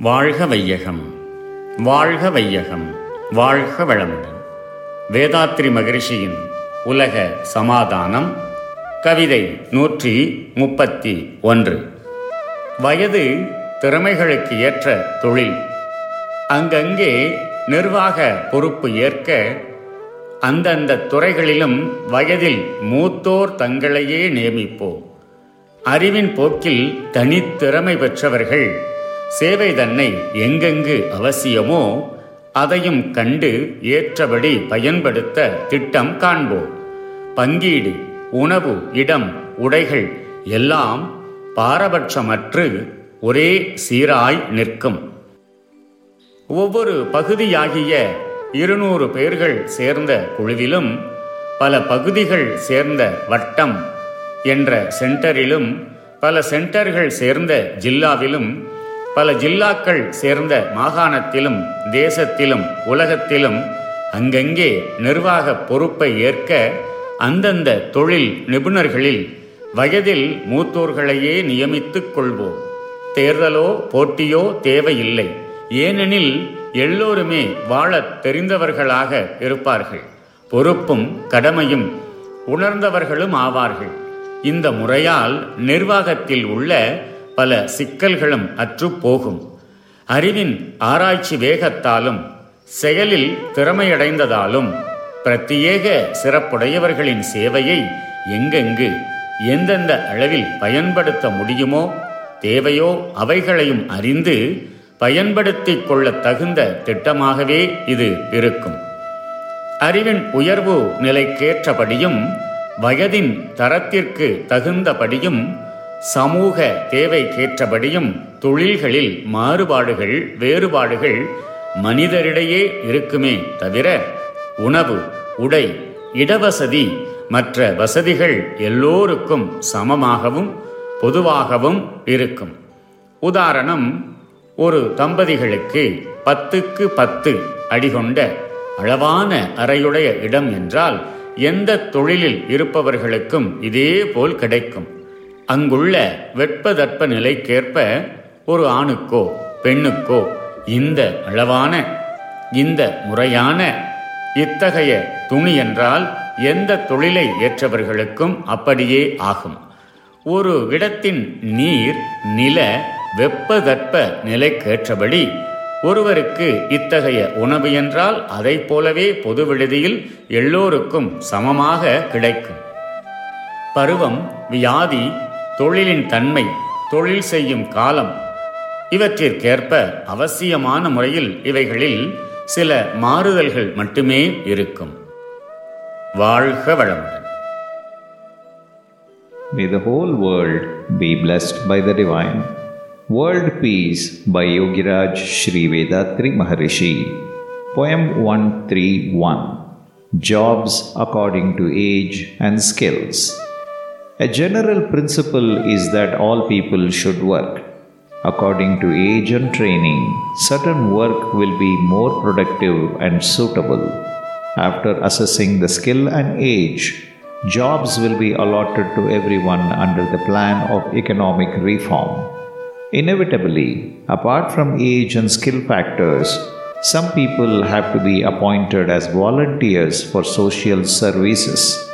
வாழ்க வையகம் வாழ்க வையகம் வாழ்க வளமுடன். வேதாத்ரி மகிழ்ச்சியின் உலக சமாதானம் கவிதை நூற்றி முப்பத்தி ஒன்று. வயது திறமைகளுக்கு ஏற்ற தொழில். அங்கங்கே நிர்வாக பொறுப்பு ஏற்க அந்தந்த துறைகளிலும் வயதில் மூத்தோர் தங்களையே நியமிப்போம். அறிவின் போக்கில் தனித்திறமை பெற்றவர்கள் சேவை தன்னை எங்கெங்கு அவசியமோ அதையும் கண்டு ஏற்றபடி பயன்படுத்த திட்டம் காண்போம். பங்கீடு உணவு இடம் உடைகள் எல்லாம் பாரபட்சமற்று ஒரே சீராய் நிற்கும். ஒவ்வொரு பகுதியாகிய இருநூறு பேர்கள் சேர்ந்த குழுவிலும் பல பகுதிகள் சேர்ந்த வட்டம் என்ற சென்டரிலும் பல சென்டர்கள் சேர்ந்த ஜில்லாவிலும் பல ஜில்லாக்கள் சேர்ந்த மாகாணத்திலும் தேசத்திலும் உலகத்திலும் அங்கங்கே நிர்வாக பொறுப்பை ஏற்க அந்தந்த தொழில் நிபுணர்களில் வயதில் மூத்தோர்களையே நியமித்துக் கொள்வோம். தேர்தலோ போட்டியோ தேவையில்லை. ஏனெனில் எல்லோருமே வாழத் தெரிந்தவர்களாக இருப்பார்கள். பொறுப்பும் கடமையும் உணர்ந்தவர்களும் ஆவார்கள். இந்த முறையால் நிர்வாகத்தில் உள்ள பல சிக்கல்களும் அற்றுப்போகும் அறிவின் ஆராய்ச்சி வேகத்தாலும் செயலில் திறமையடைந்ததாலும் பிரத்யேக சிறப்புடையவர்களின் சேவையை எங்கெங்கு எந்தெந்த அளவில் பயன்படுத்த முடியுமோ தேவையோ அவைகளையும் அறிந்து பயன்படுத்திக் கொள்ள தகுந்த திட்டமாகவே இது இருக்கும். அறிவின் உயர்வு நிலைக்கேற்றபடியும் வயதின் தரத்திற்கு தகுந்தபடியும் சமூக தேவைக்கேற்றபடியும் தொழில்களில் மாறுபாடுகள் வேறுபாடுகள் மனிதரிடையே இருக்குமே தவிர உணவு உடை இடவசதி மற்ற வசதிகள் எல்லோருக்கும் சமமாகவும் பொதுவாகவும் இருக்கும். உதாரணம் ஒரு தம்பதிகளுக்கு பத்துக்கு பத்து அடிகொண்ட அளவான அறையுடைய இடம் என்றால் எந்த தொழிலில் இருப்பவர்களுக்கும் இதே போல் கிடைக்கும். அங்குள்ள வெப்பதற்ப நிலைக்கேற்ப ஒரு ஆணுக்கோ பெண்ணுக்கோ இந்த அளவான இந்த முறையான இத்தகைய துணி என்றால் எந்த தொழிலை ஏற்றவர்களுக்கும் அப்படியே ஆகும். ஒரு இடத்தின் நீர் நில வெப்பதற்ப நிலைக்கேற்றபடி ஒருவருக்கு இத்தகைய உணவு என்றால் அதை போலவே பொது விடுதியில் எல்லோருக்கும் சமமாக கிடைக்கும். பருவம் வியாதி தொழிலின் தன்மை தொழில் செய்யும் காலம் இவற்றிற்கேற்ப அவசியமான முறையில் இவைகளில் சில மாறுதல்கள் மட்டுமே இருக்கும் வாழ்க வளமுடன் May the whole world be blessed by the divine. World Peace by Yogiraj Sri Vedatri Maharishi. Poem 131 Jobs according to age and skills. A general principle is that all people should work. According to age and training, certain work will be more productive and suitable. After assessing the skill and age, jobs will be allotted to everyone under the plan of economic reform. Inevitably, apart from age and skill factors, some people have to be appointed as volunteers for social services.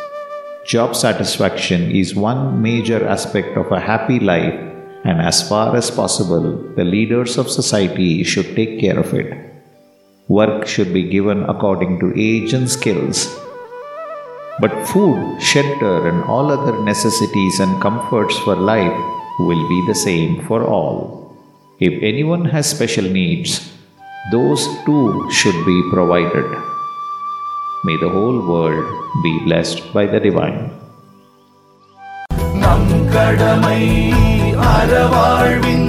Job satisfaction is one major aspect of a happy life, and as far as possible, the leaders of society should take care of it. Work should be given according to age and skills. But food, shelter, and all other necessities and comforts for life will be the same for all. If anyone has special needs, those too should be provided. May the whole world be blessed by the divine. நம் கடமை அறவாழ்வின்